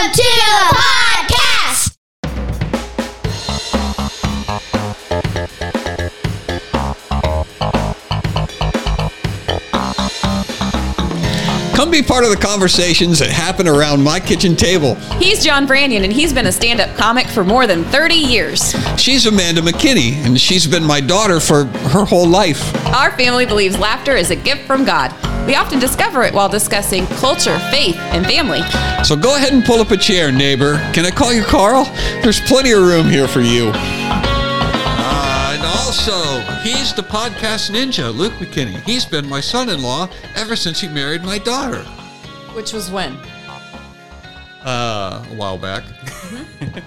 Welcome Be part of the conversations that happen around my kitchen table. He's John Branyan, and he's been a stand up comic for more than 30 years. She's Amanda McKinney, and she's been my daughter for her whole life. Our family believes laughter is a gift from God. We often discover it while discussing culture, faith, and family. So go ahead and pull up a chair, neighbor. Can I call you Carl? There's plenty of room here for you. Uh, and also, he's the podcast ninja, Luke McKinney. He's been my son in law ever since he married my daughter. Which was when? Uh, a while back.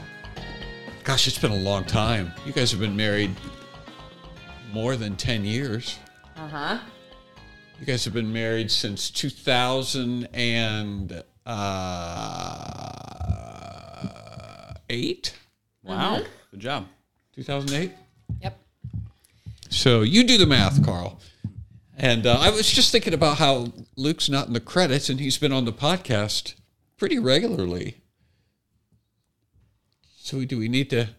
Gosh, it's been a long time. You guys have been married more than 10 years. Uh huh. You guys have been married since 2008? Uh, eight? Wow. Good job. 2008? So you do the math, Carl. And uh, I was just thinking about how Luke's not in the credits and he's been on the podcast pretty regularly. So do we need to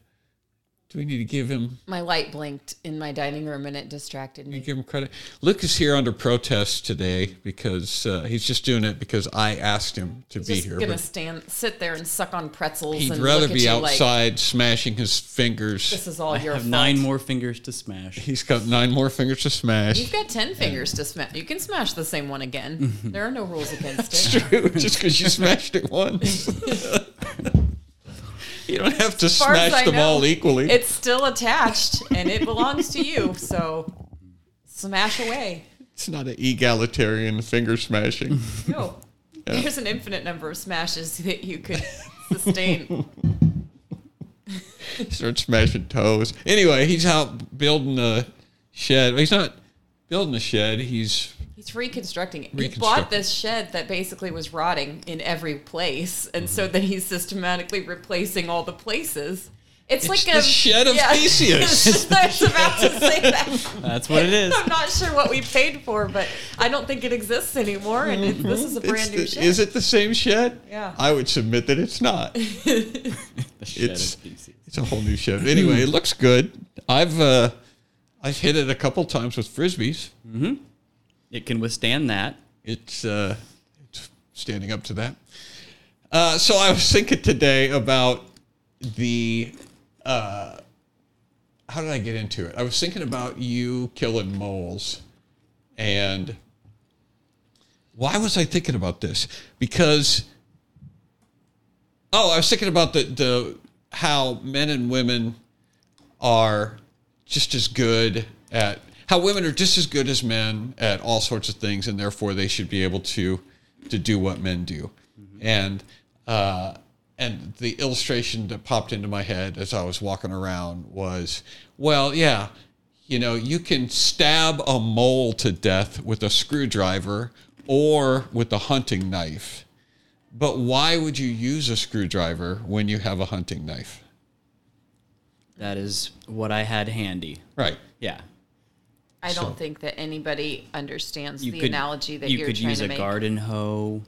do we need to give him My light blinked in my dining room and it distracted me. give him credit? Luke is here under protest today because uh, he's just doing it because I asked him to be Just here. He's gonna stand, sit there and suck on pretzels. He'd and rather look at be you like, outside smashing his fingers. this is all I your have fault. nine more fingers to smash. He's got nine more fingers to smash. You've got ten fingers to smash. You can smash the same one again. there are no rules against it. It's it. true, just because you smashed it once. you don't have to smash them know, all equally. It's still attached and it belongs to you. So smash away. it's not an egalitarian finger smashing. No. There's an infinite number of smashes that you could sustain. Start smashing toes. Anyway, he's out building a shed. He's not building a shed. He's He's reconstructing it. He bought this shed that basically was rotting in every place, and so mm-hmm. then he's systematically replacing all the places. It's, like the a shed of Theseus. I was about to say that. That's what it is. I'm not sure what we paid for, but I don't think it exists anymore, and it, this is a mm-hmm. it's brand new the- shed. Is it the same shed? Yeah. I would submit that it's not. The shed It's- of Theseus. It's a whole new shed. Anyway, it looks good. I've uh, I've hit it a couple times with frisbees. Mm-hmm. It can withstand that. it's uh, it's standing up to that. Uh, so I was thinking today about the uh, how did I get into it? I was thinking about you killing moles, and why was I thinking about this? Because oh, I was thinking about the the how men and women are just as good at how women are just as good as men at all sorts of things, and therefore they should be able to to do what men do. And uh, and the illustration that popped into my head as I was walking around was, well, yeah, you know, you can stab a mole to death with a screwdriver or with a hunting knife. But why would you use a screwdriver when you have a hunting knife? That is what I had handy. Right. Yeah. I don't So- think that anybody understands the could analogy that you you're could trying use to a make. garden hoe,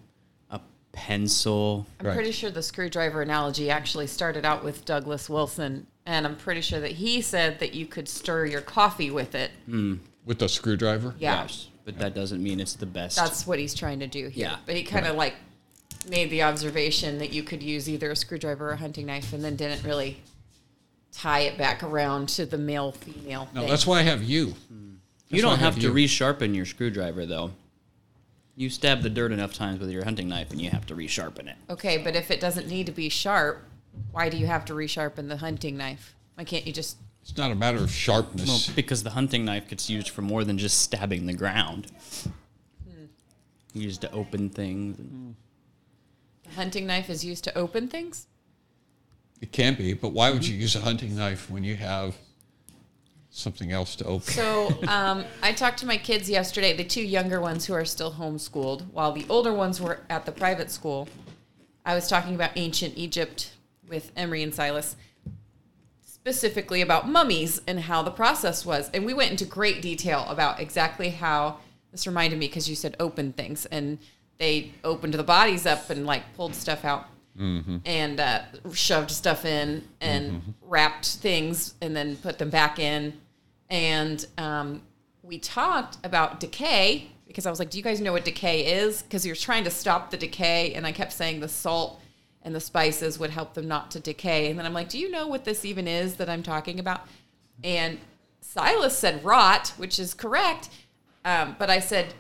a pencil. I'm Right. pretty sure the screwdriver analogy actually started out with Douglas Wilson, and I'm pretty sure that he said that you could stir your coffee with it. Hmm. With a screwdriver? Yeah, Yes, but that doesn't mean it's the best. that's what he's trying to do here. Yeah. But he kind of like made the observation that you could use either a screwdriver or a hunting knife, and then didn't really tie it back around to the male female. No, thing. that's why I have you. Hmm. You don't have have to you. resharpen your screwdriver though. You stab the dirt enough times with your hunting knife, and you have to resharpen it. okay. But if it doesn't need to be sharp, why do you have to resharpen the hunting knife? Why can't you just It's not a matter of sharpness. Well, because the hunting knife gets used for more than just stabbing the ground. Used to open things. the hunting knife is used to open things? it can be, but why would you use a hunting knife when you have something else to open? So um, I talked to my kids yesterday, the two younger ones who are still homeschooled, while the older ones were at the private school. I was talking about ancient Egypt with Emery and Silas, specifically about mummies and how the process was. And we went into great detail about exactly how this reminded me because you said open things and they opened the bodies up and like pulled stuff out. and uh, shoved stuff in and wrapped things and then put them back in. And um, we talked about decay because I was like, "Do you guys know what decay is?" Because you're trying to stop the decay, and I kept saying the salt and the spices would help them not to decay. And then I'm like, "Do you know what this even is that I'm talking about?" And Silas said rot, which is correct. Um, but I said,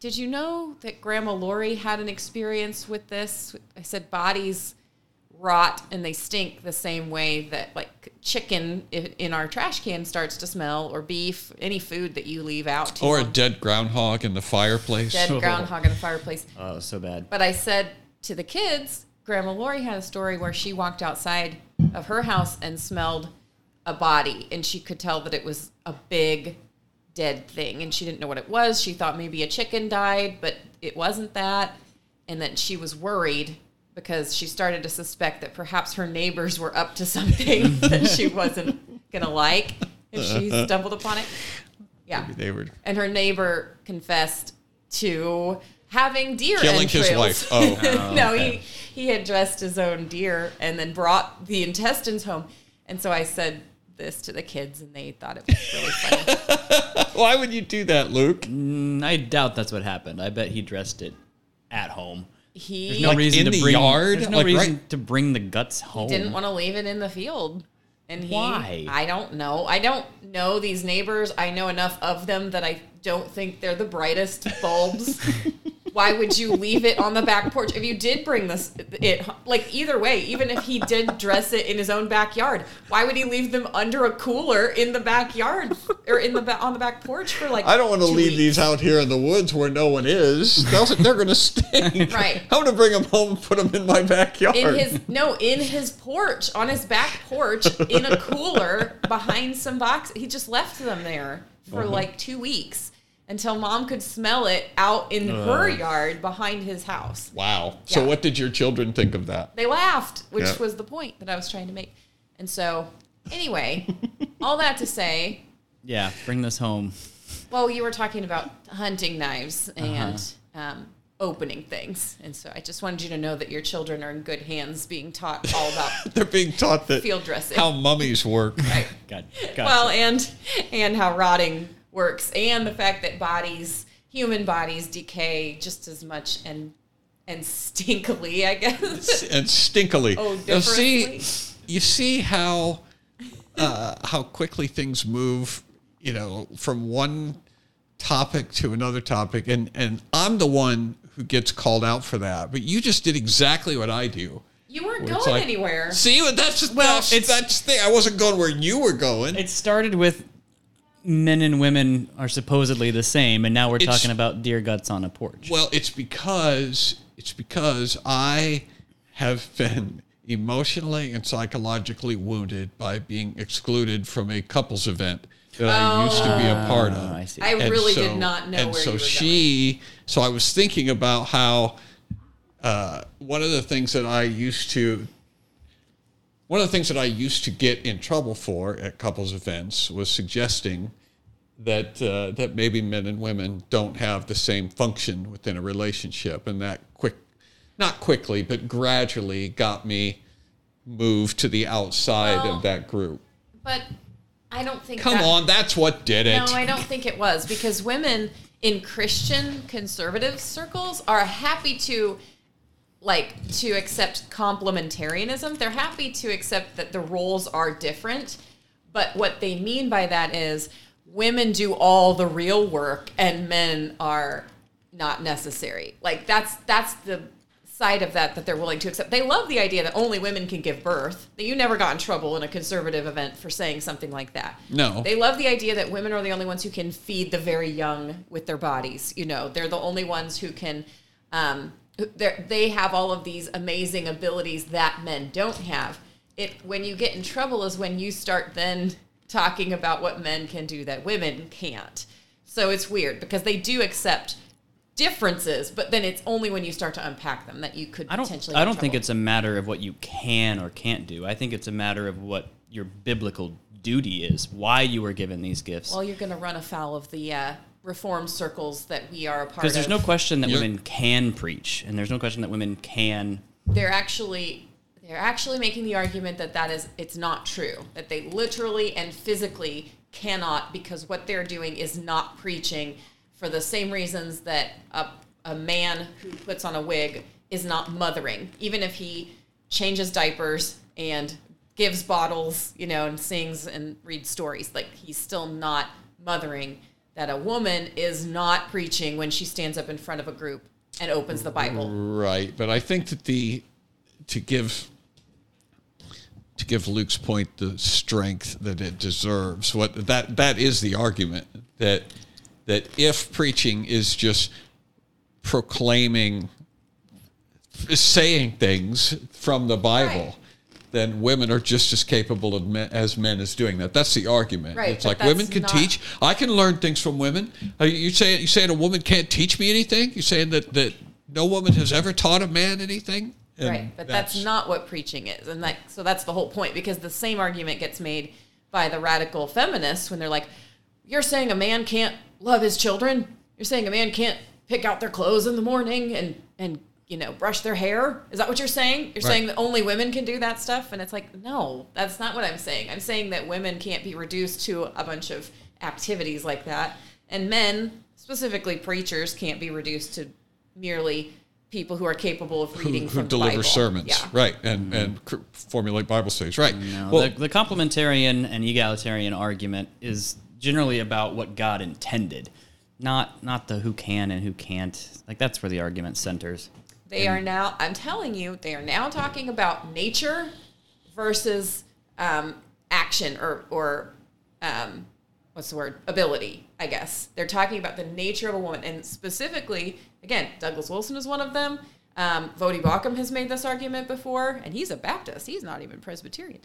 Did you know that Grandma Lori had an experience with this? I said, Bodies rot and they stink the same way that, like, chicken in our trash can starts to smell, or beef, any food that you leave out. too Or a dead groundhog in the fireplace. dead groundhog in the fireplace. Oh, so bad. But I said to the kids, Grandma Lori had a story where she walked outside of her house and smelled a body, and she could tell that it was a big dead thing, and she didn't know what it was. She thought maybe a chicken died, but it wasn't that, and that she was worried because she started to suspect that perhaps her neighbors were up to something that she wasn't gonna like if she stumbled upon it. Yeah. They were And her neighbor confessed to having deer killing his entrails. wife. Oh, no, okay. he he had dressed his own deer and then brought the intestines home. And so I said this to the kids, and they thought it was really funny. why would you do that, Luke? Mm, I doubt that's what happened. I bet he dressed it at home. He There's no Like reason in to the bring, yard? There's no Like reason right- to bring the guts home. He didn't want to leave it in the field. And he, Why? I don't know. I don't know these neighbors. I know enough of them that I don't think they're the brightest bulbs. Why would you leave it on the back porch? If you did bring this, it like either way, even if he did dress it in his own backyard, why would he leave them under a cooler in the backyard or in the on the back porch for like? I don't want to leave weeks? these out here in the woods where no one is. They're going to stink. Right. I'm going to bring them home and put them in my backyard. in his no in his porch on his back porch in a cooler behind some box he just left them there for Uh-huh. like two weeks until mom could smell it out in her yard behind his house wow. So what did your children think of that? they laughed which Yeah. was the point that i was trying to make and so anyway all that to say Yeah, bring this home. well you were talking about hunting knives and Uh-huh. um, opening things and so i just wanted you to know that your children are in good hands being taught all about They're being taught that field dressing how mummies work. right Got, well and and how rotting works and the fact that bodies human bodies decay just as much and and stinkily i guess and stinkily. Oh, Now, see, you see how uh, how quickly things move. You know, from one topic to another topic, and and I'm the one who gets called out for that. But you just did exactly what I do. you weren't going like- anywhere See, that's just Well, that's, it's- that's the thing. I wasn't going where you were going. It started with men and women are supposedly the same, and now we're It's- talking about deer guts on a porch. Well, it's because it's because I have been emotionally and psychologically wounded by being excluded from a couples event that I used to be a part of. Oh, I see. i And really so- did not know And where so you were going she, so I was thinking about how uh, one of the things that I used to, one of the things that I used to get in trouble for at couples events was suggesting that uh, that maybe men and women don't have the same function within a relationship, and that quick, not quickly, but gradually got me moved to the outside Well, of that group. but i don't think Come that, on, that's what did it. No, I don't think it was because women in Christian conservative circles are happy to like to accept complementarianism. They're happy to accept that the roles are different, but what they mean by that is women do all the real work and men are not necessary. Like that's that's the side of that that they're willing to accept. They love the idea that only women can give birth. That you never got in trouble in a conservative event for saying something like that. No. They love the idea that women are the only ones who can feed the very young with their bodies. You know, they're the only ones who can. Um, they have all of these amazing abilities that men don't have. It when you get in trouble is when you start then talking about what men can do that women can't. So it's weird because they do accept differences, but then it's only when you start to unpack them that you could I don't. potentially. I don't think it's a matter of what you can or can't do. I think it's a matter of what your biblical duty is. Why you were given these gifts. Well, you're going to run afoul of the uh, reform circles that we are a part of. Because there's no question that You're- women can preach, and there's no question that women can they're actually they're actually making the argument that that is it's not true that they literally and physically cannot because what they're doing is not preaching for the same reasons that a, a man who puts on a wig is not mothering. Even if he changes diapers and gives bottles you know and sings and reads stories like he's still not mothering that a woman is not preaching when she stands up in front of a group and opens the bible Right, but I think that the to give to give Luke's point the strength that it deserves. What that that is the argument that that if preaching is just proclaiming saying things from the Bible, Right. Then women are just as capable of men, as men as doing that. That's the argument. Right, it's like women can not- teach. I can learn things from women. Are you you saying you saying a woman can't teach me anything? You saying that that no woman has ever taught a man anything? And right but that's, not what preaching is and like so that's the whole point because the same argument gets made by the radical feminists when they're like you're saying a man can't love his children you're saying a man can't pick out their clothes in the morning and and you know brush their hair is that what you're saying you're saying that only women can do that stuff and it's like no that's not what i'm saying i'm saying that women can't be reduced to a bunch of activities like that and men specifically preachers can't be reduced to merely people who are capable of reading who, from who the deliver Bible. sermons, Yeah. right? And and cr- formulate Bible studies, right? No, well, the, the complementarian and egalitarian argument is generally about what God intended, not not the who can and who can't. Like that's where the argument centers. They are now, I'm telling you, they are now talking about nature versus um, action or, or um, what's the word? Ability, I guess. They're talking about the nature of a woman. And specifically, again, Douglas Wilson is one of them. Um, Voddie Baucham has made this argument before, and he's a Baptist. He's not even Presbyterian.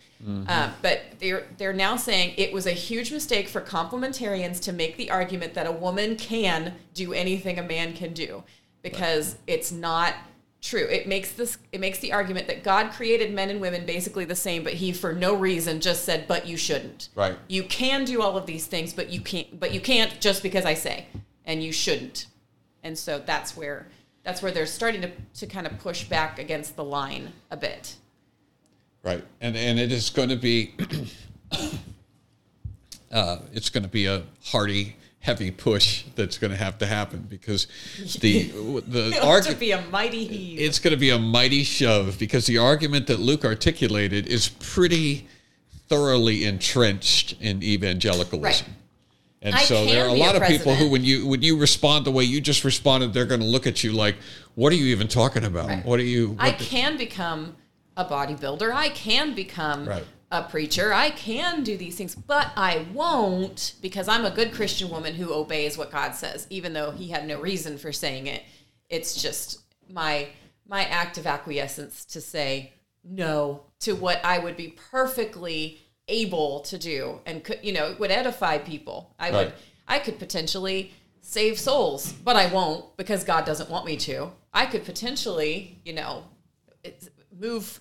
Uh, but they're they're now saying it was a huge mistake for complementarians to make the argument that a woman can do anything a man can do, because it's not true. It makes this it makes the argument that God created men and women basically the same, but He for no reason just said, "But you shouldn't." Right. You can do all of these things, but you can't. But you can't just because I say, and you shouldn't. And so that's where that's where they're starting to to kind of push back against the line a bit. right, and and it is going to be, uh, it's going to be a hearty, heavy push that's going to have to happen because the the It'll have to argument. be a mighty heave. It's going to be a mighty shove because the argument that Luke articulated is pretty thoroughly entrenched in evangelicalism. Right. And I so there are a be a lot of people who, when you when you respond the way you just responded, they're going to look at you like, "What are you even talking about? Right. What are you?" I what the-" can become a bodybuilder. I can become Right. A preacher. I can do these things, but I won't because I'm a good Christian woman who obeys what God says, even though He had no reason for saying it. It's just my my act of acquiescence to say no to what I would be perfectly able to do, and could you know it would edify people. I would I could potentially save souls, but I won't because God doesn't want me to. I could potentially, you know, it's- move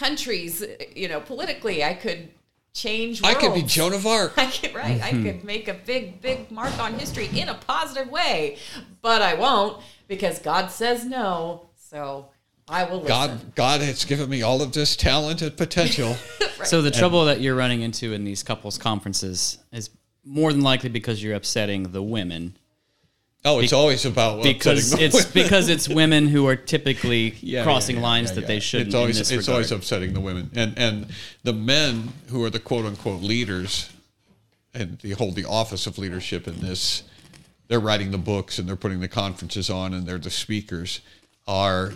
countries, you know, politically. I could change. My I could be. Joan of Arc. I could right. I mm-hmm. could make a big, big mark on history in a positive way, but I won't because God says no. So I will listen. God, God has given me all of this talent and potential. So the trouble that you're running into in these couples conferences is more than likely because you're upsetting the women. Oh, it's always about Because upsetting the it's women. because it's women who are typically Yeah, crossing yeah, yeah, lines yeah, that yeah. they shouldn't. It's always in this it's regard. always upsetting the women, and and the men who are the quote unquote leaders, and they hold the office of leadership in this. They're writing the books and they're putting the conferences on, and they're the speakers. Are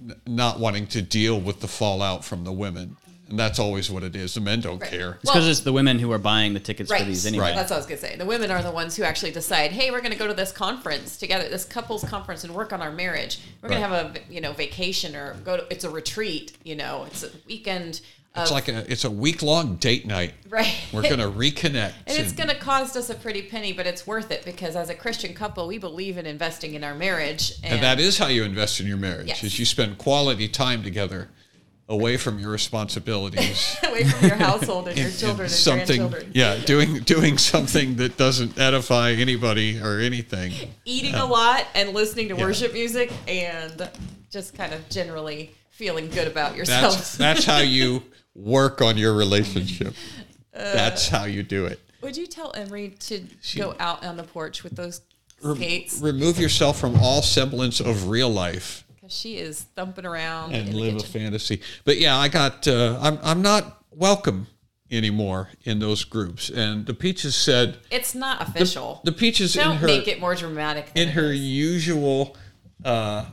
n- not wanting to deal with the fallout from the women, and that's always what it is. The men don't care. It's because Well- it's the women who are buying the tickets Right. for these anyway. Right. That's what I was gonna say. The women are the ones who actually decide, hey, we're gonna go to this conference together, this couples conference, and work on our marriage. We're gonna have a you know vacation or go to it's a retreat. You know, it's a weekend. It's like a it's a week long date night. right. We're gonna reconnect. And it's going to cost us a pretty penny, but it's worth it because as a Christian couple, we believe in investing in our marriage. And, And that is how you invest in your marriage: Yes. is you spend quality time together, away from your responsibilities. away from your household and your in- in children and something, grandchildren. yeah, doing doing something that doesn't edify anybody or anything. Eating a lot and listening to Yeah. worship music and just kind of generally feeling good about yourself. That's that's how you work on your relationship. Uh, that's how you do it. Would you tell Emery to go out on the porch with those skates? Remove yourself from all semblance of real life Because she is thumping around and in the live a fantasy. But yeah, I got. Uh, I'm I'm not welcome anymore in those groups. And the peaches said It's not official. the peaches Don't her make it more dramatic. Than in her usual. Uh,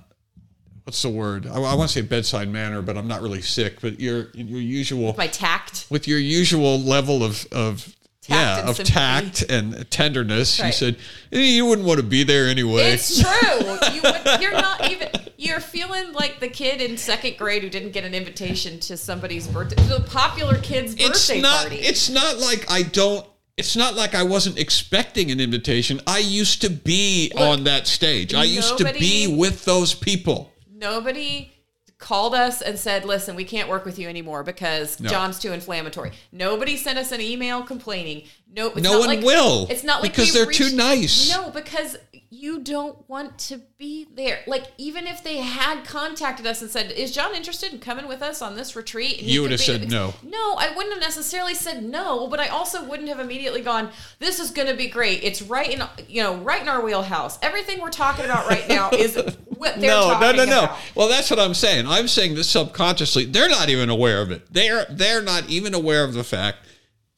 what's the word? I, I want to say bedside manner, but I'm not really sick. But your your usual my tact. with your usual level of of Tact yeah of sympathy. tact and tenderness. You Right. said "Eh, you wouldn't want to be there anyway. It's true. You would, you're not even. You're feeling like the kid in second grade who didn't get an invitation to somebody's birthday, to a popular kid's it's birthday not. party. It's not like I don't. It's not like I wasn't expecting an invitation. I used to be Look, on that stage. I used to be with those people. Nobody called us and said, "Listen, we can't work with you anymore because No. John's too inflammatory." Nobody sent us an email complaining. No, it's No one like, will, It's not like because they're too nice. No, because you don't want to be there. Like even if they had contacted us and said, "Is John interested in coming with us on this retreat?" And You would have be- said no. No, I wouldn't have necessarily said no, but I also wouldn't have immediately gone, "This is going to be great. It's right in you know right in our wheelhouse. Everything we're talking about right now is what they're no, no, talking no, no. about." Well, that's what I'm saying. I'm saying this subconsciously. They're not even aware of it. They're they're not even aware of the fact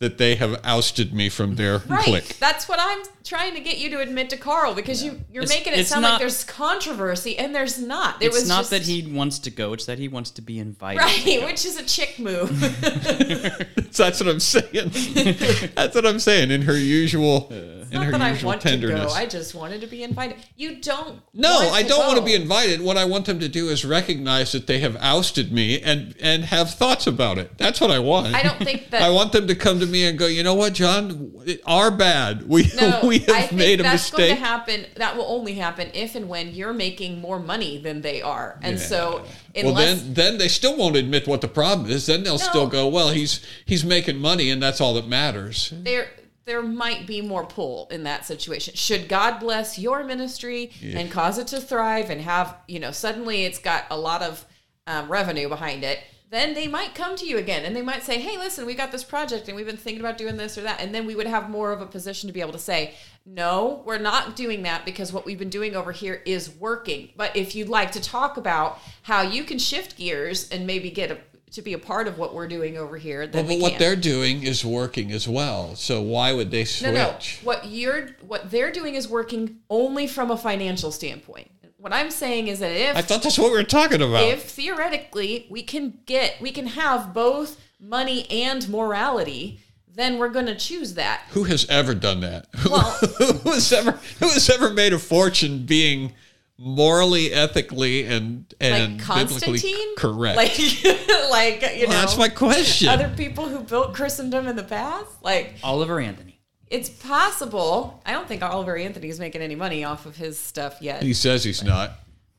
that they have ousted me from their Right. clique. That's what I'm trying to get you to admit to Carl because you you're It's- making it it's sound like there's controversy and there's not. There It's was not just, that he wants to go; it's that he wants to be invited. right, which is a chick move. That's what I'm saying. that's what I'm saying. In her usual, uh. In not her that I usual want tenderness. to go. I just wanted to be invited. You don't. no, I don't want to be invited. What I want them to do is recognize that they have ousted me and and have thoughts about it. That's what I want. I don't think that. I want them to come to me and go, you know what, John, our bad. We No, we have I made a that's going mistake. to happen. That will only happen if and when you're making more money than they are, and so well, unless then then they still won't admit what the problem is. Then they'll still No. go, well, he's he's making money, and that's all that matters. there there might be more pull in that situation. Should God bless your ministry and cause it to thrive and have you know suddenly it's got a lot of um, revenue behind it, then they might come to you again and they might say, "Hey, listen, we got this project and we've been thinking about doing this or that," and then we would have more of a position to be able to say, "No, we're not doing that because what we've been doing over here is working." But if you'd like to talk about how you can shift gears and maybe get a to be a part of what we're doing over here, then Well, we but what can. they're doing is working as well. So why would they No, switch? no. What you're what they're doing is working only from a financial standpoint. What I'm saying is that if I thought that's what we were talking about. if theoretically we can get we can have both money and morality, then we're going to choose that. who has ever done that? Well- who has ever who has ever made a fortune being morally, ethically, and and like biblically correct? Like, like you know, that's my question. other people who built Christendom in the past. Like, Oliver Anthony. it's possible. I don't think Oliver Anthony is making any money off of his stuff yet. he says he's not.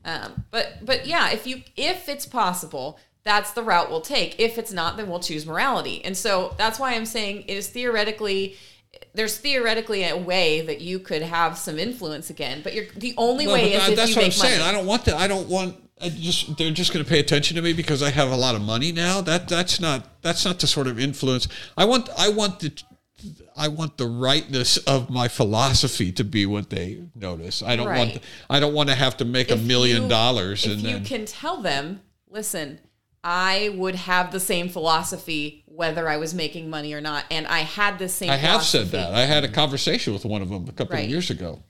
Um, but but yeah, if you if it's possible, that's the route we'll take. If it's not, then we'll choose morality. And so that's why I'm saying it is theoretically there's theoretically a way that you could have some influence again, but you're the only Well, way is if that's you what I'm make saying. I don't want that. I don't want. I just they're just going to pay attention to me because I have a lot of money now. That that's not that's not the sort of influence I want. I want the I want the rightness of my philosophy to be what they notice. I don't want. I don't want to have to make a million you- dollars If and you then. can tell them, listen, I would have the same philosophy whether I was making money or not, and I had the same. I have said that. I had a conversation with one of them a couple Right. of years ago.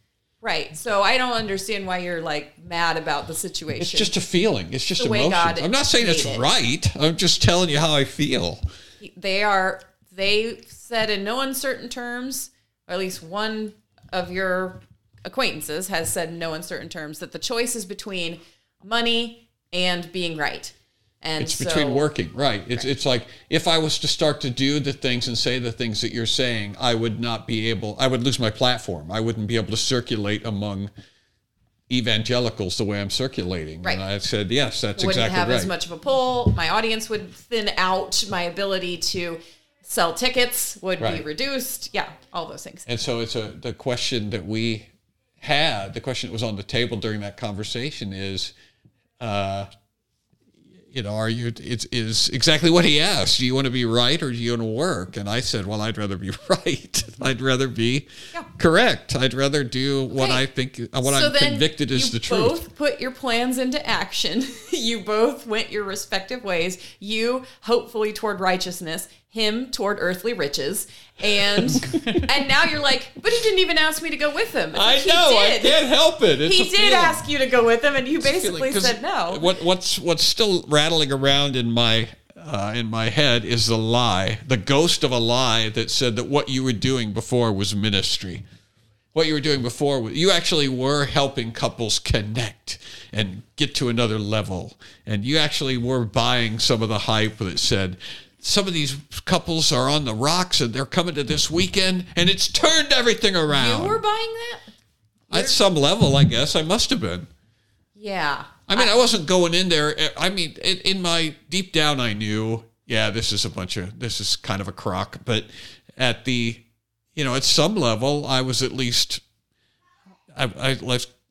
Right. So I don't understand why you're like mad about the situation. It's just a feeling. It's just the way emotions. God I'm not saying it's it. right. I'm just telling you how I feel. they are they said in no uncertain terms or at least one of your acquaintances has said in no uncertain terms that the choice is between money and being right and It's so, between working, right? It's it's like if I was to start to do the things and say the things that you're saying, I would not be able. I would lose my platform. I wouldn't be able to circulate among evangelicals the way I'm circulating. Right. And I said, yes, that's wouldn't exactly have right. as much of a pull. My audience would thin out. My ability to sell tickets would be reduced. Yeah, all those things. And so it's a the question that we had, the question that was on the table during that conversation is, uh, you know, are you? It's is exactly what he asked. Do you want to be right or do you want to work? And I said, well, I'd rather be right. I'd rather be Yeah. correct. I'd rather do what I think, what so I'm convicted is the truth. both put your plans into action. you both went your respective ways. You hopefully toward righteousness, him toward earthly riches, and and now you're like, but he didn't even ask me to go with him. It's I like, know. I did. can't help it. It's He did feeling. ask you to go with him, and you feeling, basically said no. What what's what's still rattling around in my uh, in my head is the lie, the ghost of a lie that said that what you were doing before was ministry. What you were doing before, you actually were helping couples connect and get to another level, and you actually were buying some of the hype that said. Some of these couples are on the rocks and they're coming to this weekend and it's turned everything around. You were buying that? At some level, I guess I must have been. Yeah. I mean, I wasn't going in there. I mean, in, in my deep down, I knew, yeah, this is a bunch of, this is kind of a crock. But at the, you know, at some level, I was at least, I, I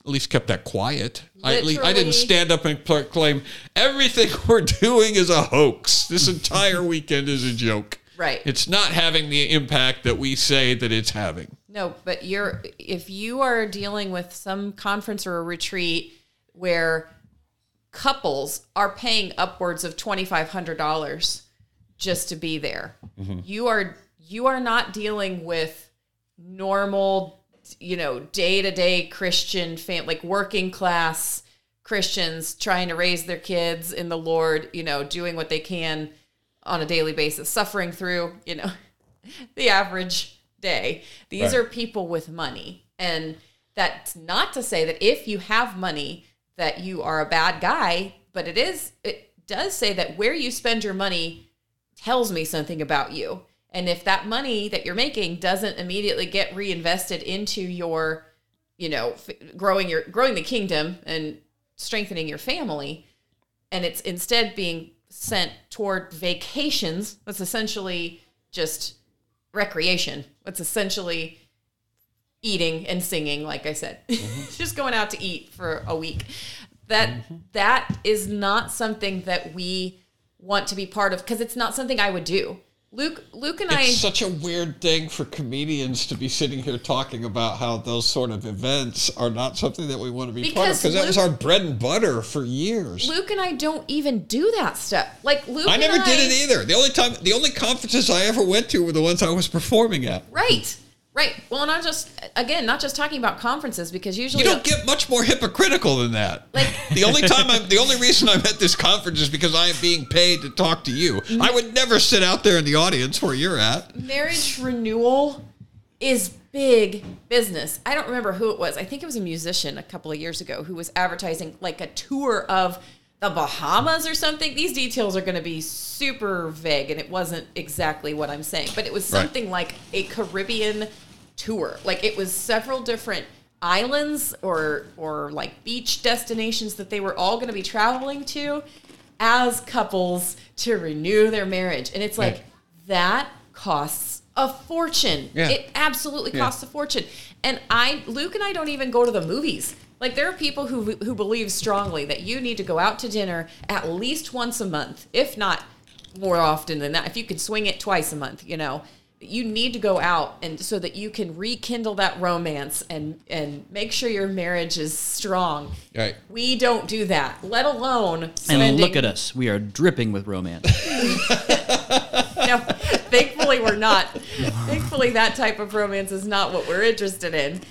at least kept that quiet. I, least, I didn't stand up and proclaim everything we're doing is a hoax. This entire weekend is a joke. Right. It's not having the impact that we say that it's having. No, but you're if you are dealing with some conference or a retreat where couples are paying upwards of twenty five hundred dollars just to be there, mm-hmm. you are you are not dealing with normal, you know, day to day Christian fam like working class Christians trying to raise their kids in the Lord, you know, doing what they can on a daily basis, suffering through, you know, the average day. These Right. are people with money. And that's not to say that if you have money that you are a bad guy, but it is it does say that where you spend your money tells me something about you. And if that money that you're making doesn't immediately get reinvested into your, you know, f- growing your growing the kingdom and strengthening your family, and it's instead being sent toward vacations, that's essentially just recreation. It's essentially eating and singing, like I said. Mm-hmm. just going out to eat for a week. That mm-hmm. that is not something that we want to be part of because it's not something I would do. Luke Luke and I It's such a weird thing for comedians to be sitting here talking about how those sort of events are not something that we want to be part of Because that was our bread and butter for years. Luke and I don't even do that stuff. Like Luke I never I, did it either. The only time, the only conferences I ever went to were the ones I was performing at. Right. Right. Well, and I'm just again not just talking about conferences because usually You don't get much more hypocritical than that. Like- the only time I'm, the only reason I'm at this conference is because I am being paid to talk to you. I would never sit out there in the audience where you're at. marriage renewal is big business. I don't remember who it was. I think it was a musician a couple of years ago who was advertising like a tour of the Bahamas or something. These details are going to be super vague and it wasn't exactly what I'm saying, but it was Right. something like a Caribbean tour. Like it was several different islands or or like beach destinations that they were all going to be traveling to as couples to renew their marriage. And it's like Right. that costs a fortune. Yeah. It absolutely Yeah. costs a fortune. And I Luke and I don't even go to the movies. Like there are people who who believe strongly that you need to go out to dinner at least once a month, if not more often than that. If you could swing it twice a month, you know, you need to go out and so that you can rekindle that romance and and make sure your marriage is strong. Right. We don't do that, let alone And spending look at us. We are dripping with romance. no, thankfully we're not. Thankfully, that type of romance is not what we're interested in,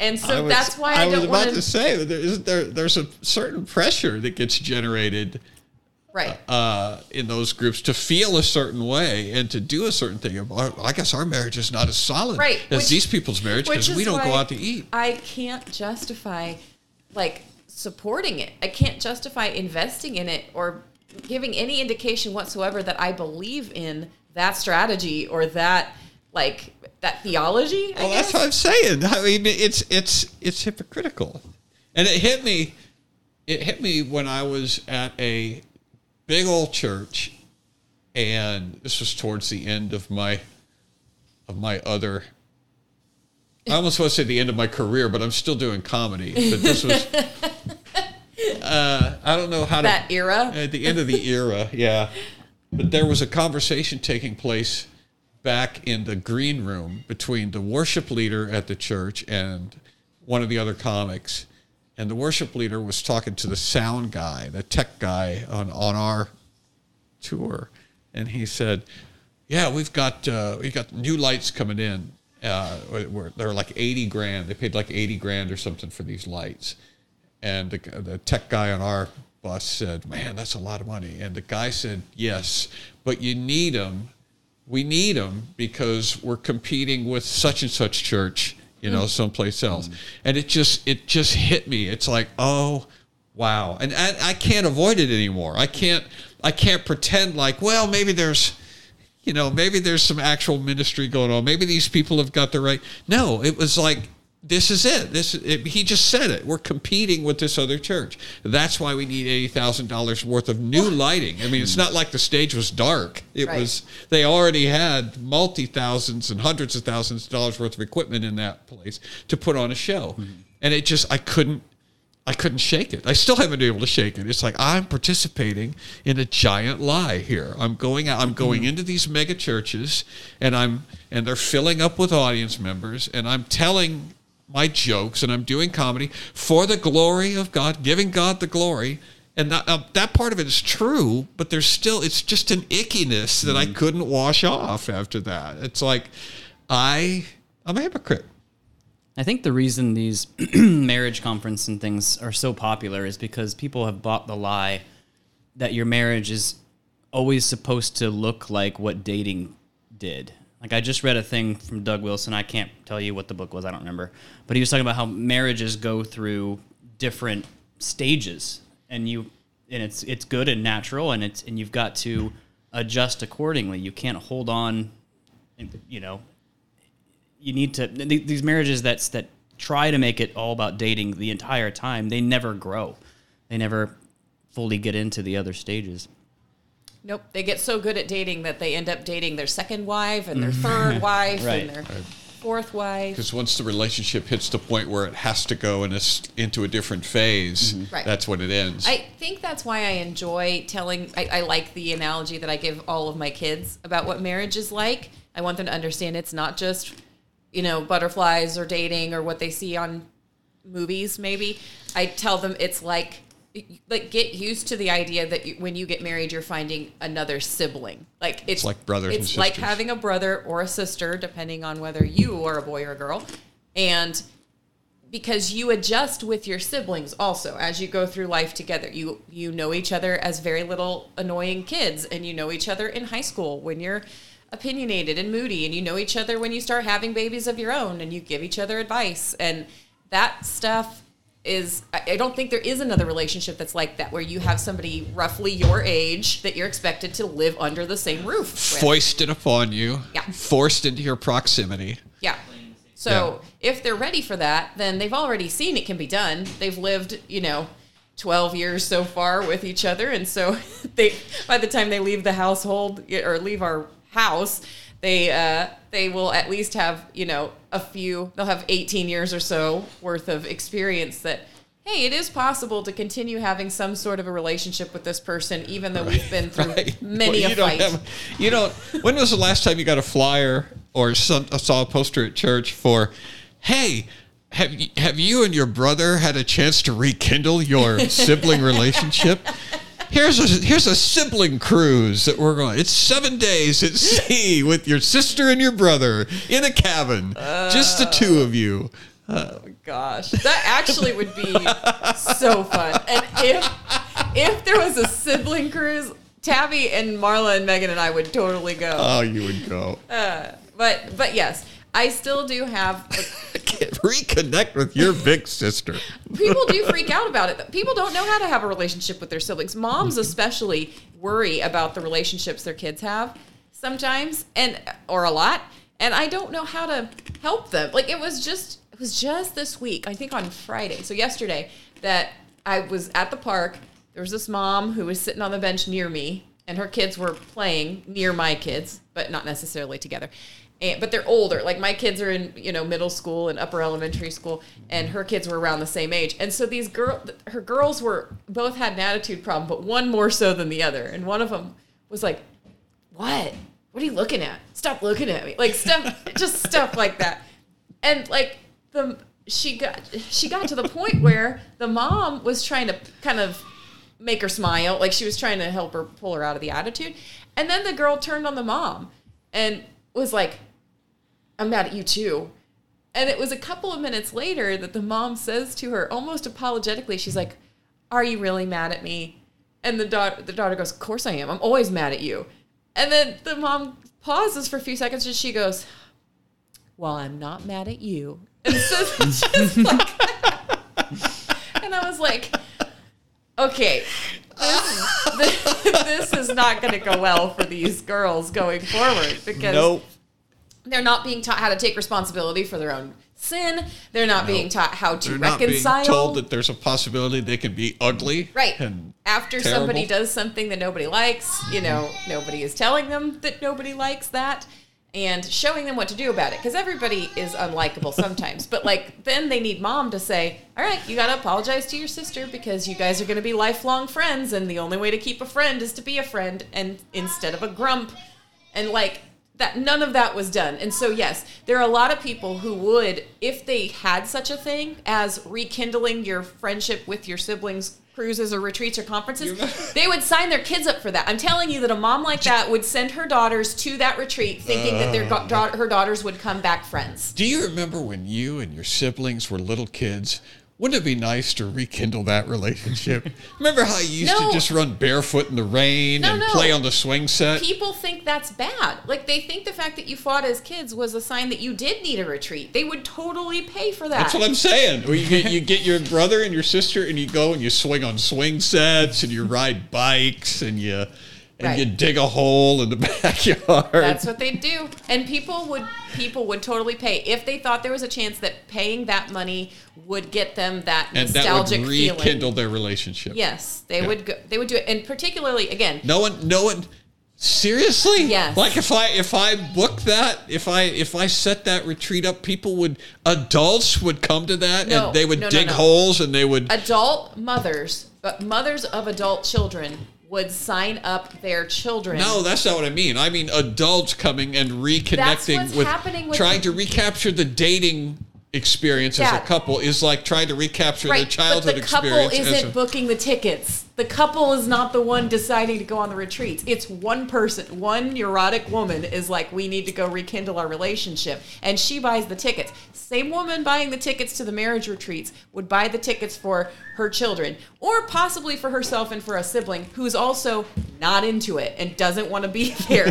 and so was- that's why I, was don't about want to say that there, isn't there, there's a certain pressure that gets generated Right. uh, in those groups to feel a certain way and to do a certain thing. I guess our marriage is not as solid Right, as which- these people's marriage because we don't go out to eat. I can't justify like supporting it. I can't justify investing in it or giving any indication whatsoever that I believe in that strategy or that like that theology. I Well, that's what I'm saying. I mean, it's it's it's hypocritical. And it hit me. It hit me when I was at a big old church, and this was towards the end of my of my other. I almost want to say the end of my career, but I'm still doing comedy. But this was. Uh, I don't know how to That era? at the end of the era, yeah. But there was a conversation taking place back in the green room between the worship leader at the church and one of the other comics. And the worship leader was talking to the sound guy, the tech guy on, on our tour. And he said, Yeah, we've got uh, we got new lights coming in. Uh, they're like 80 grand. They paid like 80 grand or something for these lights. And the, the tech guy on our bus said, Man, that's a lot of money. And the guy said, Yes, but you need them. We need them because we're competing with such and such church, you know, mm. someplace else. Mm. And it just, it just hit me. It's like, oh, wow. And, and I can't avoid it anymore. I can't, I can't pretend like, well, maybe there's, you know, maybe there's some actual ministry going on. Maybe these people have got the right. No, it was like this is it. This it, he just said it. We're competing with this other church. That's why we need eighty thousand dollars worth of new lighting. I mean, it's not like the stage was dark. It Right. was they already had multi thousands and hundreds of thousands of dollars worth of equipment in that place to put on a show, mm-hmm. and it just I couldn't I couldn't shake it. I still haven't been able to shake it. It's like I'm participating in a giant lie here. I'm going out. I'm going mm-hmm. into these mega churches, and I'm and they're filling up with audience members, and I'm telling my jokes, and I'm doing comedy for the glory of God, giving God the glory. And that, uh, that part of it is true, but there's still it's just an ickiness that I couldn't wash off after that. It's like I I'm a hypocrite. I think the reason these marriage conference and things are so popular is because people have bought the lie that your marriage is always supposed to look like what dating did. Like I just read a thing from Doug Wilson. I can't tell you what the book was. I don't remember. But he was talking about how marriages go through different stages and you and it's it's good and natural and it's and you've got to adjust accordingly. You can't hold on you know you need to these marriages that's that try to make it all about dating the entire time they never grow they never fully get into the other stages Nope. They get so good at dating that they end up dating their second wife and their mm. third wife Right. and their fourth wife. Because once the relationship hits the point where it has to go in a s into a different phase, mm-hmm. Right. that's when it ends. I think that's why I enjoy telling. I, I like the analogy that I give all of my kids about what marriage is like. I want them to understand it's not just, you know, butterflies or dating or what they see on movies. Maybe I tell them it's like, like get used to the idea that you, when you get married, you're finding another sibling. Like it's, like brothers and It's like having a brother or a sister, depending on whether you are a boy or a girl, and because you adjust with your siblings also as you go through life together. You you know each other as very little annoying kids and you know each other in high school when you're opinionated and moody and you know each other when you start having babies of your own and you give each other advice and that stuff is I don't think there is another relationship that's like that where you have somebody roughly your age that you're expected to live under the same roof with. Foisted upon you, Yeah. forced into your proximity. Yeah. So if they're ready for that, then they've already seen it can be done. They've lived, you know, 12 years so far with each other. And so they, by the time they leave the household or leave our house, they, uh, they will at least have, you know, a few, they'll have 18 years or so worth of experience that, hey, it is possible to continue having some sort of a relationship with this person, even though we've been through Right. many Well, a you don't fight. have- you don't. When was the last time you got a flyer or some, saw a poster at church for, hey, have you, have you and your brother had a chance to rekindle your sibling relationship? Here's a here's a sibling cruise that we're going. It's seven days at sea with your sister and your brother in a cabin, just the two of you. Oh, oh gosh, that actually would be so fun. And if if there was a sibling cruise, Tabby and Marla and Megan and I would totally go. Oh, you would go. Uh, but but yes, I still do have. Reconnect with your big sister. People do freak out about it. People don't know how to have a relationship with their siblings. Moms mm-hmm. especially worry about the relationships their kids have sometimes, and or a lot. And I don't know how to help them. Like it was just it was just this week, I think on Friday, so yesterday, that I was at the park. There was this mom who was sitting on the bench near me, and her kids were playing near my kids, but not necessarily together. And, but they're older. Like my kids are in, you know, middle school and upper elementary school, and her kids were around the same age. And so these girl, her girls were both had an attitude problem, but one more so than the other. And one of them was like, "What? What are you looking at? Stop looking at me!" Like stuff, just stuff like that. And like the she got she got to the point where the mom was trying to kind of make her smile, like she was trying to help her pull her out of the attitude. And then the girl turned on the mom and was like, I'm mad at you too. And it was a couple of minutes later that the mom says to her, almost apologetically, she's like, Are you really mad at me? And the daughter, the daughter goes, Of course I am. I'm always mad at you. And then the mom pauses for a few seconds and she goes, Well, I'm not mad at you. And so like, and I was like, Okay, this, this is not going to go well for these girls going forward because Nope. They're not being taught how to take responsibility for their own sin. They're not being taught how to They're not reconcile. being told that there's a possibility they can be ugly. right. And After somebody does something that nobody likes, you know, nobody is telling them that nobody likes that and showing them what to do about it because everybody is unlikable sometimes. but like then they need mom to say, "All right, you got to apologize to your sister because you guys are going to be lifelong friends and the only way to keep a friend is to be a friend and instead of a grump." And like that none of that was done. And so yes, there are a lot of people who would if they had such a thing as rekindling your friendship with your siblings cruises or retreats or conferences, they would sign their kids up for that. I'm telling you that a mom like that would send her daughters to that retreat thinking that their Uh. da- her daughters would come back friends. Do you remember when you and your siblings were little kids? Wouldn't it be nice to rekindle that relationship? remember how you used No. to just run barefoot in the rain No, and no. play on the swing set? People think that's bad. Like they think the fact that you fought as kids was a sign that you did need a retreat. They would totally pay for that. That's what I'm saying. You get, you get your brother and your sister, and you go and you swing on swing sets, and you ride bikes, and you and Right. you dig a hole in the backyard. That's what they do. And people would people would totally pay if they thought there was a chance that paying that money would get them that and that nostalgic would feeling. rekindle their relationship. Yes, they Yeah. would go, they would do it. And particularly again, No one, no one. Seriously? Yes. Like if I if I book that, if I if I set that retreat up, people would adults would come to that No, and they would no, no, dig no. holes and they would adult mothers, but mothers of adult children would sign up their children. No, that's not what I mean. I mean adults coming and reconnecting with, happening with trying the- to recapture the dating experience as a couple is like trying to recapture right, their childhood but the couple isn't a, booking the tickets. The couple is not the one deciding to go on the retreats. It's one person, one neurotic woman is like, we need to go rekindle our relationship, and she buys the tickets. Same woman buying the tickets to the marriage retreats would buy the tickets for her children, or possibly for herself and for a sibling who's also not into it and doesn't want to be there.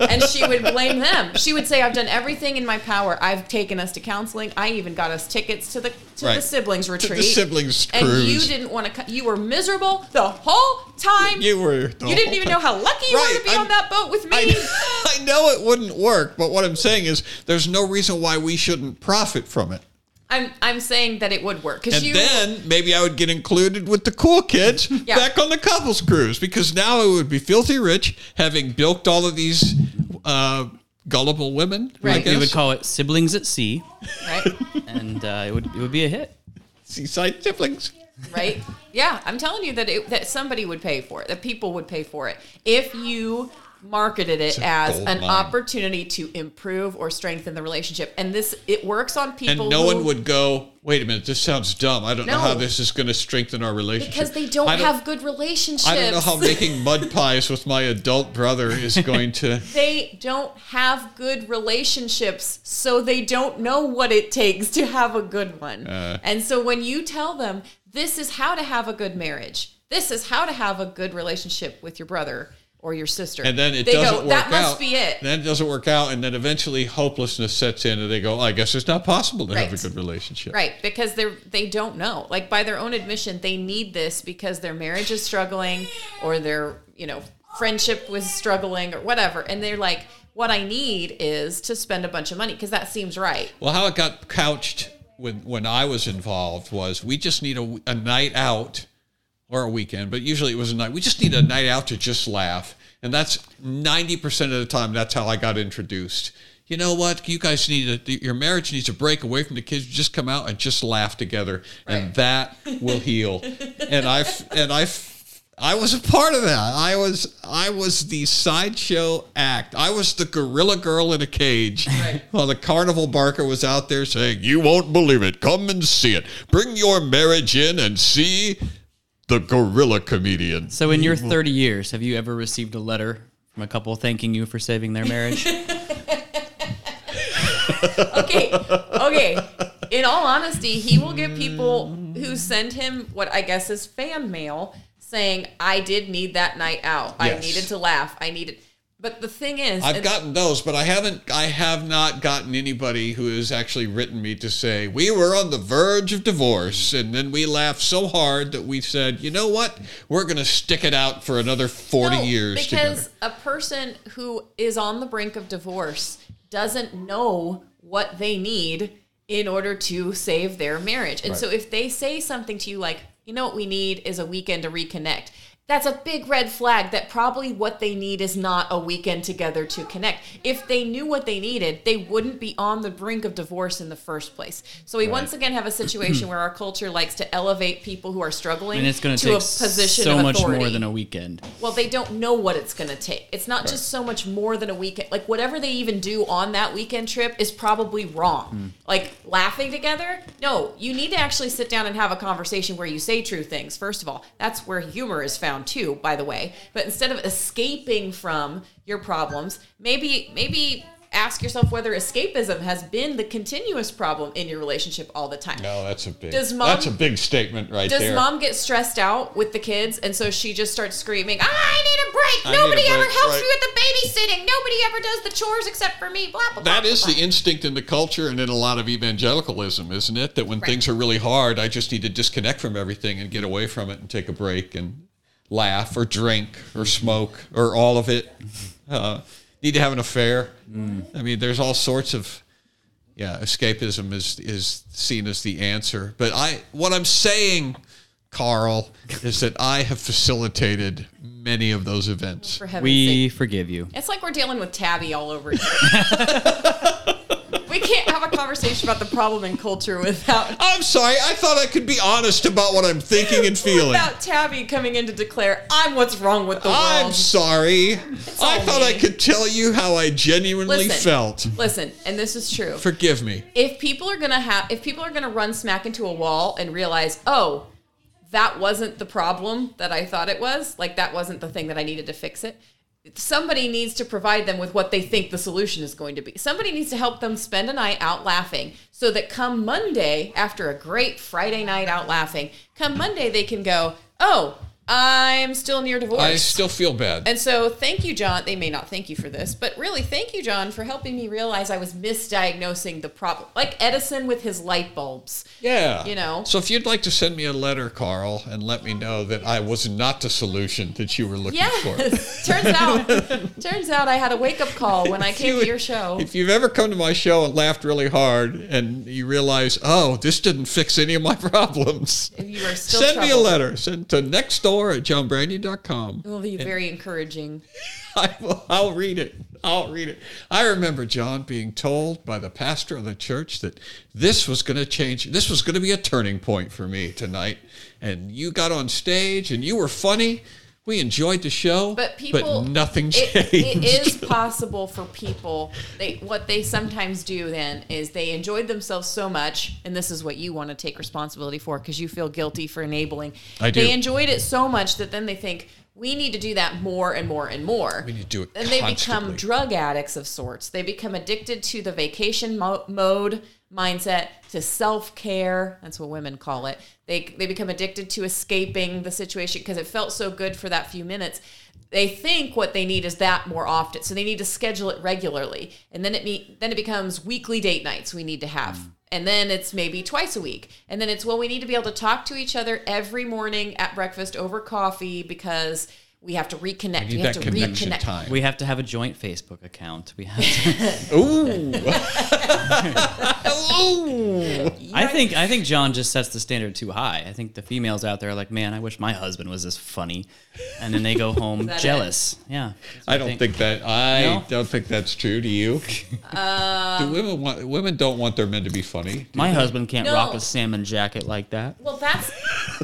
and she would blame them. She would say, "I've done everything in my power. I've taken us to counseling. I even got us tickets to the to the Right. siblings To retreat. the siblings and you didn't want to. You were miserable the whole time. you were the You didn't even know how lucky you Right, were to be I'm- on that boat with me. I, I know it wouldn't work, but what I'm saying is there's no reason why we shouldn't profit from it. I'm I'm saying that it would work because And you. then maybe I would get included with the cool kids Yeah. back on the couples cruise because now I would be filthy rich, having bilked all of these uh, gullible women. I Right. guess. We would call it siblings at sea, right. and uh, it would it would be a hit. seaside siblings. Right? Yeah, I'm telling you that it, that somebody would pay for it. That people would pay for it if you marketed it as an mine. opportunity to improve or strengthen the relationship. And this it works on people And no who- one would go, wait a minute, this sounds dumb. I don't know how this is going to strengthen our relationship. because they don't, I have good relationships. I don't know how making mud pies with my adult brother is going to. they don't have good relationships, so they don't know what it takes to have a good one. Uh. and so when you tell them this is how to have a good marriage, this is how to have a good relationship with your brother or your sister, And then it they doesn't go, work that out. must be it. Then it doesn't work out, and then eventually hopelessness sets in, and they go, I guess it's not possible to have a good relationship. Right, because they're they don't know. Like by their own admission, they need this because their marriage is struggling or their, you know, friendship was struggling or whatever. And they're like, what I need is to spend a bunch of money because that seems right. Well, how it got couched when when I was involved was we just need a, a night out or a weekend, but usually it was a night. We just need a night out to just laugh, and that's ninety percent of the time. That's how I got introduced. You know what? You guys need a, your marriage needs to break away from the kids. Just come out and just laugh together, and that will heal. and I and I I was a part of that. I was I was the sideshow act. I was the gorilla girl in a cage. Right. While the carnival barker was out there saying, "You won't believe it. Come and see it. Bring your marriage in and see the gorilla comedian." So, in your 30 years, have you ever received a letter from a couple thanking you for saving their marriage? okay, okay. In all honesty, he will get people who send him what I guess is fan mail saying, "I did need that night out. I needed to laugh. I needed." But the thing is, I've gotten those, but I haven't. I have not gotten anybody who has actually written me to say we were on the verge of divorce, and then we laughed so hard that we said, you know what, we're going to stick it out for another forty No, years because together. a person who is on the brink of divorce doesn't know what they need in order to save their marriage. And Right. so if they say something to you like, you know what we need is a weekend to reconnect. That's a big red flag that probably what they need is not a weekend together to connect. If they knew what they needed, they wouldn't be on the brink of divorce in the first place. So we once again have a situation where our culture likes to elevate people who are struggling And it's going to a position so much more than a weekend. Well, they don't know what it's going to take. It's not just so much more than a weekend. Like whatever they even do on that weekend trip is probably wrong. Hmm. Like laughing together? No, you need to actually sit down and have a conversation where you say true things. First of all, that's where humor is found too, by the way. But instead of escaping from your problems, maybe maybe ask yourself whether escapism has been the continuous problem in your relationship all the time. No, that's a big. Does mom- that's a big statement right Does there. mom get stressed out with the kids and so she just starts screaming, "Ah, I need a break. I need a Nobody ever helps right. me with the babysitting. Nobody ever does the chores except for me. Blah blah blah. That blah, is blah. the instinct in the culture and in a lot of evangelicalism, isn't it? That when Right. things are really hard, I just need to disconnect from everything and get away from it and take a break and laugh or drink or smoke or all of it. Uh, need to have an affair. I mean, there's all sorts of yeah. Escapism is is seen as the answer, but I what I'm saying. Carl, is that I have facilitated many of those events. for We sake. forgive you. It's like we're dealing with Tabby all over again. can't have a conversation about the problem in culture without I'm sorry. I thought I could be honest about what I'm thinking and feeling. without Tabby coming in to declare I'm what's wrong with the world." I'm sorry. I thought I could tell you how I genuinely Listen. felt. Listen, and this is true. Forgive me. if people are gonna have if people are gonna run smack into a wall and realize oh that wasn't the problem that i thought it was like that wasn't the thing that i needed to fix it somebody needs to provide them with what they think the solution is going to be. Somebody needs to help them spend a night out laughing so that come monday after a great friday night out laughing come monday they can go oh i'm still near divorce I still feel bad. and so, thank you, John. They may not thank you for this, but really, thank you, John, for helping me realize I was misdiagnosing the problem. Like Edison with his light bulbs. Yeah. You know? So if you'd like to send me a letter, Carl, and let me know that I was not the solution that you were looking for. Yes. turns out, turns out I had a wake up call when I came to your show. If you've ever come to my show and laughed really hard and you realize, oh, this didn't fix any of my problems, You are still send me a troubled. letter. Send to nextdoor at johnbranyan.com. It will be very encouraging. I will, I'll read it. I'll read it. I remember John being told by the pastor of the church that this was going to change. This was going to be a turning point for me tonight. And you got on stage and you were funny. We enjoyed the show, But people, nothing it- changed. it is possible for people. They what they sometimes do then is they enjoyed themselves so much, and this is what you want to take responsibility for because you feel guilty for enabling. I do. They enjoyed it so much that then they think we need to do that more and more and more. We need to do it And they become drug addicts of sorts. They become addicted to the vacation mo- mode mindset, to self care. That's what women call it. They they become addicted to escaping the situation because it felt so good for that few minutes. They think what they need is that more often, so they need to schedule it regularly, and then it me- then it becomes weekly date nights we need to have. Mm. And then it's maybe twice a week. And then it's, well, we need to be able to talk to each other every morning at breakfast over coffee because we have to reconnect. need We have to reconnect. time. We have to have a joint Facebook account. We have to, Ooh. I think I think John just sets the standard too high. I think the females out there are like, man, I wish my husband was this funny, and then they go home that it? jealous. Yeah, that's what I don't think that I No? don't think that's true. Do you? Um, Do women want women don't want their men to be funny? My they? husband can't No. rock a salmon jacket like that. Well, that's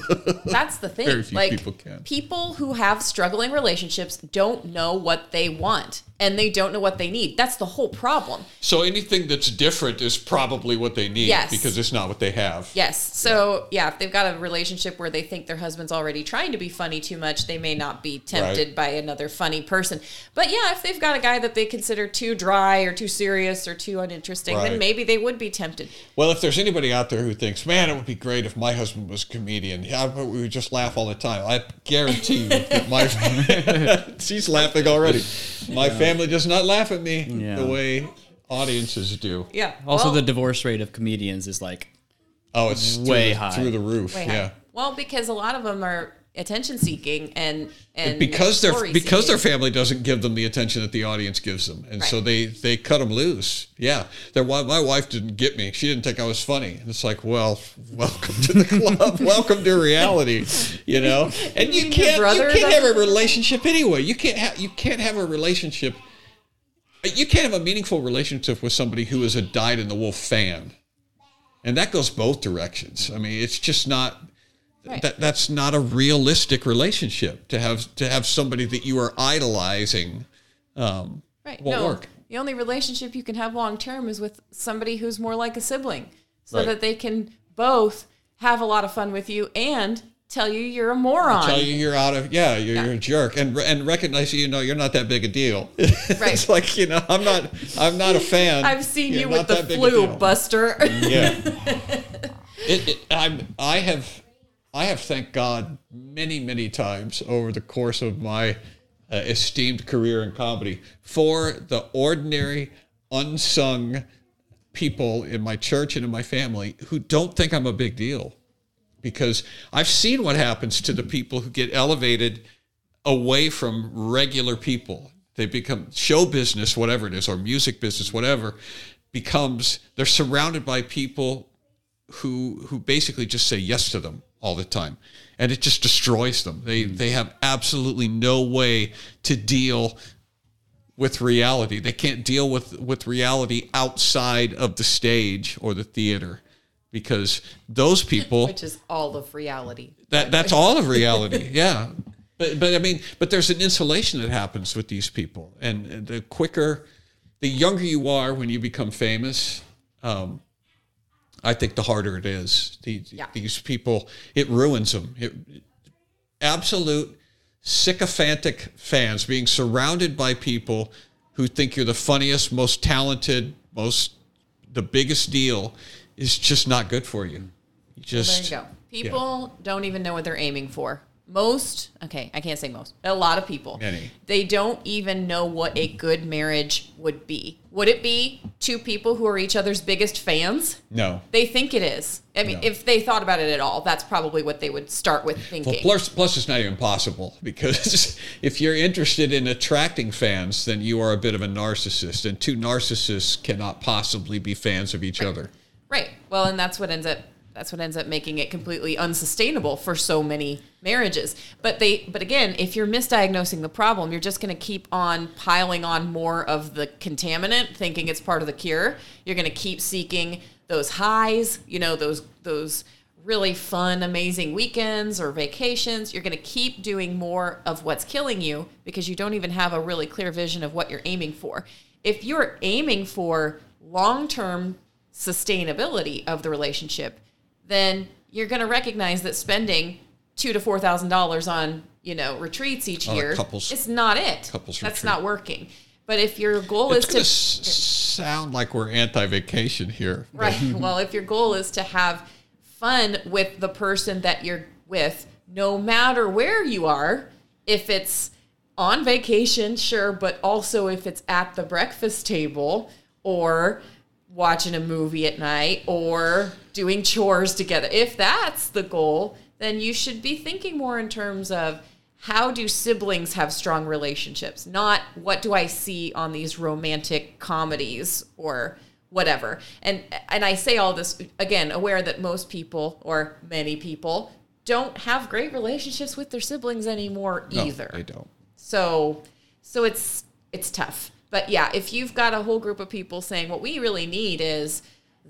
that's the thing. Very few like people can. people who have struggling relationships don't know what they want and they don't know what they need. That's the whole problem. So anything that's different is probably what they need Yes. because it's not what they have. Yes. So yeah, if they've got a relationship where they think their husband's already trying to be funny too much, they may not be tempted Right. by another funny person. But yeah, if they've got a guy that they consider too dry or too serious or too uninteresting, Right. then maybe they would be tempted. Well, if there's anybody out there who thinks, man, it would be great if my husband was a comedian, yeah, but we would just laugh all the time. I guarantee you that my she's laughing already. My family does not laugh at me Yeah. the way audiences do. Yeah. Also, Well, the divorce rate of comedians is like Oh, it's Way through the, high. through the roof. way yeah. high. Well, because a lot of them are attention seeking and and because their because their family doesn't give them the attention that the audience gives them, and so they they cut them loose. Yeah, their my wife didn't get me. She didn't think I was funny, and it's like, well, welcome to the club, welcome to reality, you know. And you mean can't you can't have a relationship anyway. You can't have you can't have a relationship. You can't have a meaningful relationship with somebody who is a dyed in the wool fan, and that goes both directions. I mean, it's just not Right. that that's not a realistic relationship to have to have somebody that you are idolizing um Right. won't no, work. The only relationship you can have long term is with somebody who's more like a sibling, so Right. that they can both have a lot of fun with you and tell you you're a moron. tell you you're out of yeah you're, Yeah. you're a jerk and and recognize you know you're not that big a deal Right. it's like you know i'm not i'm not a fan I've seen You're you with the that big a flu. Buster. yeah it, it i'm i have i have thanked god many many times over the course of my uh, esteemed career in comedy for the ordinary unsung people in my church and in my family who don't think i'm a big deal because i've seen what happens to the people who get elevated away from regular people. They become show business, whatever it is, or music business, whatever, becomes they're surrounded by people who who basically just say yes to them all the time. And it just destroys them. They hmm. they have absolutely no way to deal with reality. They can't deal with with reality outside of the stage or the theater because those people Which is all of reality. that that's all of reality. Yeah. But but I mean, but there's an insulation that happens with these people, and, the quicker, the younger you are when you become famous, um, I think the harder it is. These Yeah. these people, it ruins them. It, absolute sycophantic fans being surrounded by people who think you're the funniest, most talented, most the biggest deal is just not good for you. You just There you go. People don't even know what they're aiming for. Most, okay, I can't say most, a lot of people, Many. they don't even know what a good marriage would be. Would it be two people who are each other's biggest fans? no. They think it is. I mean, No. if they thought about it at all, that's probably what they would start with thinking. Well, plus, plus it's not even possible because if you're interested in attracting fans, then you are a bit of a narcissist, and two narcissists cannot possibly be fans of each other. Right. Well, and that's what ends up that's what ends up making it completely unsustainable for so many marriages. But they but again, if you're misdiagnosing the problem, you're just going to keep on piling on more of the contaminant thinking it's part of the cure. You're going to keep seeking those highs, you know, those those really fun amazing weekends or vacations. You're going to keep doing more of what's killing you because you don't even have a really clear vision of what you're aiming for. If you're aiming for long-term sustainability of the relationship, then you're going to recognize that spending two to four thousand dollars on you know retreats each year couples- it's not it. couples That's retreat. not working. But if your goal It's is to to s- sound like we're anti-vacation here. Right. well, if your goal is to have fun with the person that you're with, no matter where you are, if it's on vacation, sure, but also if it's at the breakfast table or watching a movie at night or doing chores together, if that's the goal, then you should be thinking more in terms of how do siblings have strong relationships? Not what do I see on these romantic comedies or whatever. And and I say all this again, aware that most people or many people don't have great relationships with their siblings anymore No, either. they don't. So so it's it's tough. But yeah, if you've got a whole group of people saying what we really need is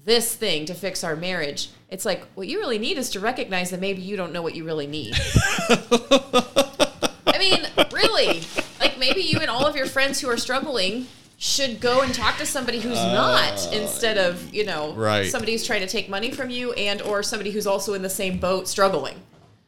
this thing to fix our marriage, it's like what you really need is to recognize that maybe you don't know what you really need. I mean, really, like maybe you and all of your friends who are struggling should go and talk to somebody who's uh, not instead of you know Right. somebody who's trying to take money from you and or somebody who's also in the same boat struggling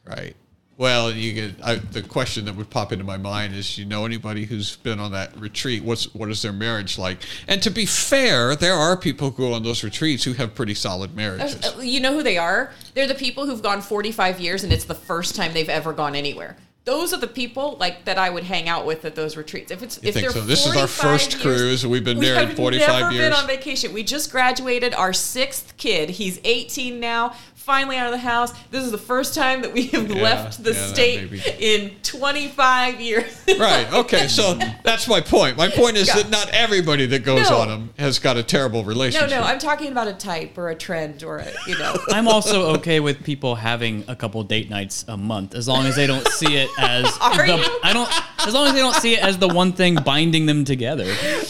Right. Well, you get I, the question that would pop into my mind is, you know, anybody who's been on that retreat, what's what is their marriage like? And to be fair, there are people who go on those retreats who have pretty solid marriages. Uh, You know who they are? They're the people who've gone 45 years and it's the first time they've ever gone anywhere. Those are the people like that I would hang out with at those retreats. If it's You if think they're so? This is our first years- cruise, we've been we married have 45 never been years. on vacation. We just graduated our sixth kid. He's 18 now. Finally out of the house. This is the first time that we have Yeah, left the yeah, state in 25 years. right. Okay. So that's my point. My point is Yeah. that not everybody that goes No. on them has got a terrible relationship. no, no. I'm talking about a type or a trend or a, you know. I'm also okay with people having a couple date nights a month as long as they don't see it as Are the you? I don't as long as they don't see it as the one thing binding them together.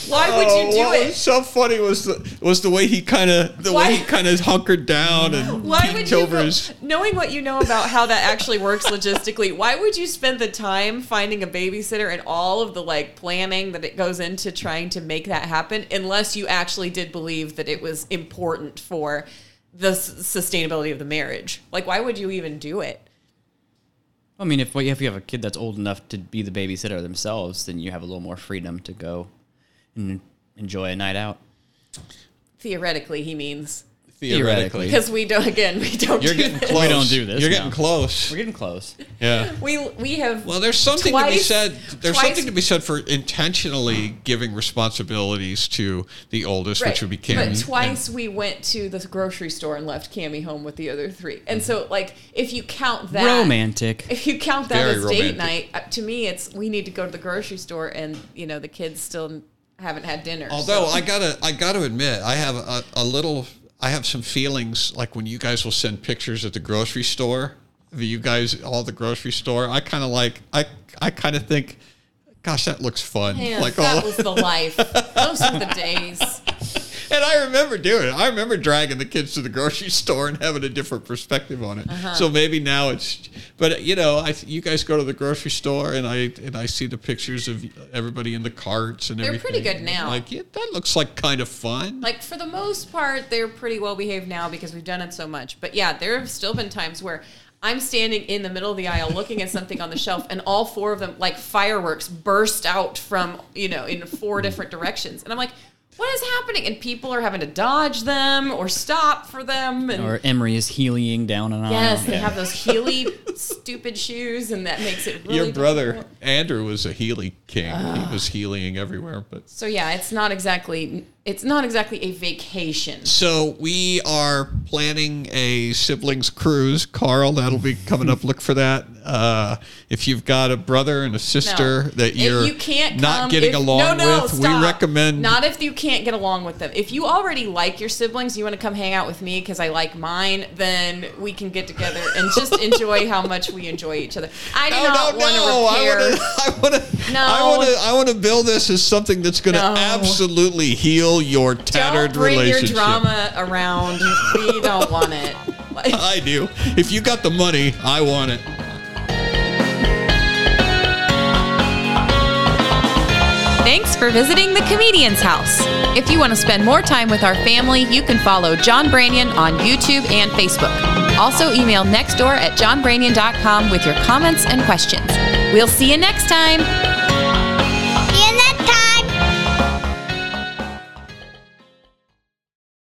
Why would you do Oh, what it? was so funny was the was the way he kind of the Why- way he kind of hunkered down and Why peeked would you, over go- knowing what you know about how that actually works logistically? Why would you spend the time finding a babysitter and all of the like planning that it goes into trying to make that happen, unless you actually did believe that it was important for the s- sustainability of the marriage? Like, why would you even do it? I mean, if if you have a kid that's old enough to be the babysitter themselves, then you have a little more freedom to go and enjoy a night out. Theoretically, he means Theoretically. because we don't. Again, we don't. You're do getting this. close. We don't do this, You're no. getting close. We're getting close. Yeah. We we have. Well, there's something to be said. There's twice- something to be said for intentionally giving responsibilities to the oldest, Right. which would be Cammy. But twice we went to the grocery store and left Cammy home with the other three. And so, like, if you count that Romantic. if you count that Very as date night, uh, to me, it's we need to go to the grocery store, and you know, the kids still haven't had dinner. Although so- I gotta, I gotta admit, I have a, a little, I have some feelings like when you guys will send pictures at the grocery store. You guys, all the grocery store. I kind of like, I, I kind of think, gosh, that looks fun. Man, like that all, was the life. Those were the days. And I remember doing it. I remember dragging the kids to the grocery store and having a different perspective on it. Uh-huh. So maybe now it's, but you know, I you guys go to the grocery store and I and I see the pictures of everybody in the carts and They're everything. pretty good now. Like, yeah, that looks like kind of fun. Like for the most part, they're pretty well behaved now because we've done it so much. But yeah, there have still been times where I'm standing in the middle of the aisle looking at something on the shelf, and all four of them, like fireworks, burst out from you know in four different directions, and I'm like. What is happening? And people are having to dodge them or stop for them. And Or Emery is healing down and on. yes, they have those Heely stupid shoes, and that makes it really Your brother difficult. Andrew was a Heely king. he was Heelying everywhere. But So yeah, it's not exactly it's not exactly a vacation. so we are planning a siblings cruise. Carl, that'll be coming up. Look for that. Uh, if you've got a brother and a sister No. that you're you can't not getting if- along no, no, with, stop. we recommend. not if you can't get along with them. If you already like your siblings, you want to come hang out with me because I like mine, then we can get together and just enjoy how much we enjoy each other. I do no, not no, want no! to repair. I want to. No. I want to. I want to build this as something that's going to No. absolutely heal your don't tattered bring your drama around. We don't want it. Like- I do. If you got the money, I want it. Thanks for visiting the Comedian's House. If you want to spend more time with our family, you can follow John Branyan on YouTube and Facebook. Also, email nextdoor at johnbranyan.com with your comments and questions. We'll see you next time.